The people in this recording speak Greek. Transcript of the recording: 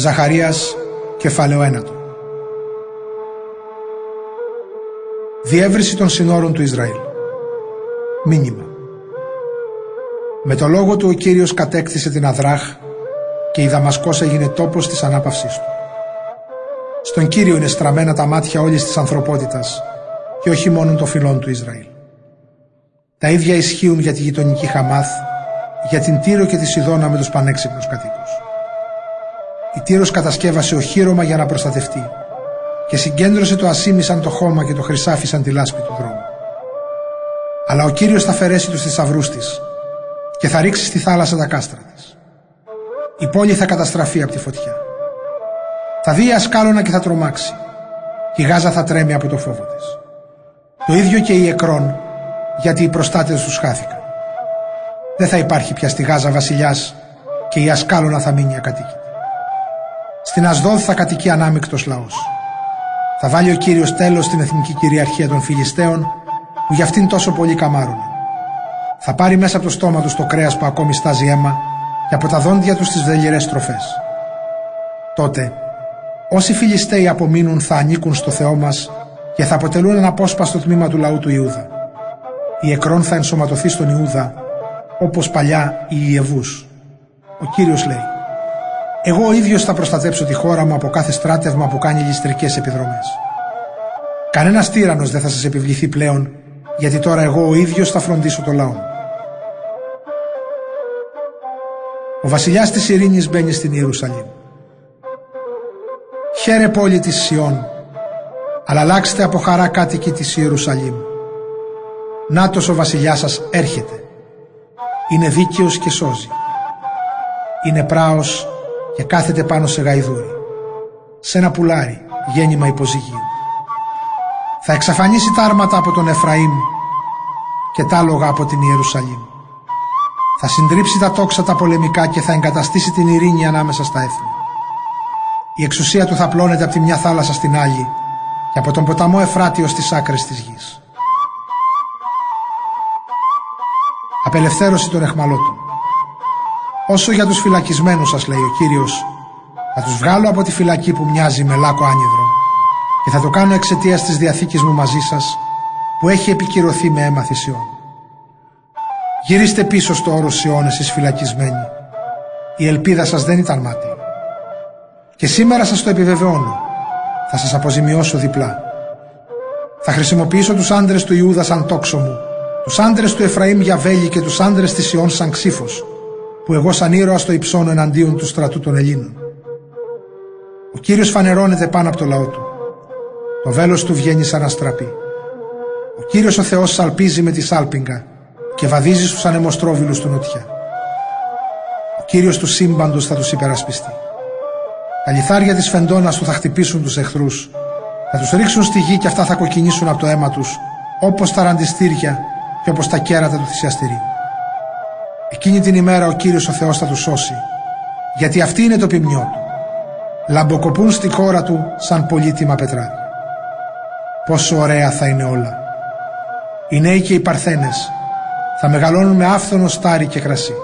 Ζαχαρίας κεφάλαιο ένατο Διεύρυνση των συνόρων του Ισραήλ Μήνυμα Με το λόγο του ο Κύριος κατέκτησε την Αδράχ και η Δαμασκός έγινε τόπος της ανάπαυσής του. Στον Κύριο είναι στραμμένα τα μάτια όλης της ανθρωπότητας και όχι μόνο των φυλών του Ισραήλ. Τα ίδια ισχύουν για τη γειτονική Χαμάθ, για την Τύρο και τη Σιδώνα με τους πανέξυπνους κατοίκους. Η Τύρος κατασκεύασε οχύρωμα για να προστατευτεί και συγκέντρωσε το ασίμι σαν το χώμα και το χρυσάφι σαν τη λάσπη του δρόμου. Αλλά ο Κύριος θα αφαιρέσει τους θησαυρούς της και θα ρίξει στη θάλασσα τα κάστρα της. Η πόλη θα καταστραφεί από τη φωτιά. Θα δει ασκάλωνα και θα τρομάξει. Και η Γάζα θα τρέμει από το φόβο της. Το ίδιο και η Εκρόν, γιατί οι προστάτες τους χάθηκαν. Δεν θα υπάρχει πια στη Γάζα βασιλιάς και η Ασκάλωνα θα μείνει ακατοίκητη. Στην Ασδόδ θα κατοικεί ανάμεικτος λαός. Θα βάλει ο Κύριος τέλος στην εθνική κυριαρχία των Φιλιστέων που για αυτήν τόσο πολύ καμάρουν. Θα πάρει μέσα από το στόμα τους το κρέας που ακόμη στάζει αίμα και από τα δόντια τους τις βδελιερές στροφές. Τότε, όσοι Φιλιστέοι απομείνουν θα ανήκουν στο Θεό μας και θα αποτελούν ένα απόσπαστο τμήμα του λαού του Ιούδα. Η Εκρόν θα ενσωματωθεί στον Ιούδα όπως παλιά οι Ιεβούς. Ο Κύριος λέει εγώ ο ίδιος θα προστατέψω τη χώρα μου από κάθε στράτευμα που κάνει ληστρικές επιδρομές. Κανένας τύρανος δεν θα σας επιβληθεί πλέον, γιατί τώρα εγώ ο ίδιος θα φροντίσω το λαό Ο βασιλιάς της ειρήνης μπαίνει στην Ιερουσαλήμ. Χαίρε πόλη της Σιών, αλλά αλλάξτε από χαρά κάτοικοι της Ιερουσαλήμ. Νάτος ο βασιλιάς σας έρχεται. Είναι δίκαιος και σώζει. Είναι πράος και κάθεται πάνω σε γαϊδούρι. Σε ένα πουλάρι, γέννημα υποζυγίου. Θα εξαφανίσει τα άρματα από τον Εφραήμ και τα άλογα από την Ιερουσαλήμ. Θα συντρίψει τα τόξα τα πολεμικά και θα εγκαταστήσει την ειρήνη ανάμεσα στα έθνη. Η εξουσία του θα πλώνεται από τη μια θάλασσα στην άλλη και από τον ποταμό Εφράτη ως τις άκρες της γης. Απελευθέρωση των εχμαλώτων. Όσο για τους φυλακισμένους σας λέει ο Κύριος, θα τους βγάλω από τη φυλακή που μοιάζει με λάκκο άνυδρο και θα το κάνω εξαιτίας της διαθήκης μου μαζί σας που έχει επικυρωθεί με αίμα θυσιών. Γυρίστε πίσω στο όρος Σιών εσείς φυλακισμένοι. Η ελπίδα σας δεν ήταν μάτι. Και σήμερα σας το επιβεβαιώνω. Θα σας αποζημιώσω διπλά. Θα χρησιμοποιήσω τους άντρες του Ιούδα σαν τόξο μου, τους άντρες του Εφραήμ για βέλη και τους άντρες της Σιών σαν ξύφος, που εγώ σαν ήρωας το υψώνω εναντίον του στρατού των Ελλήνων. Ο Κύριος φανερώνεται πάνω από το λαό του. Το βέλος του βγαίνει σαν αστραπή. Ο Κύριος ο Θεός σαλπίζει με τη σάλπιγγα και βαδίζει στους ανεμοστρόβιλους του νοτιά. Ο Κύριος του σύμπαντος θα τους υπερασπιστεί. Τα λιθάρια της φεντόνας του θα χτυπήσουν τους εχθρούς, θα τους ρίξουν στη γη και αυτά θα κοκκινήσουν από το αίμα τους, όπως τα ραντιστήρια και όπως τα κέρατα του θυσιαστηρίου. Εκείνη την ημέρα ο Κύριος ο Θεός θα τους σώσει, γιατί αυτή είναι το ποιμνιό του. Λαμποκοπούν στη χώρα του σαν πολύτιμα πετράδια. Πόσο ωραία θα είναι όλα. Οι νέοι και οι παρθένες θα μεγαλώνουν με άφθονο στάρι και κρασί.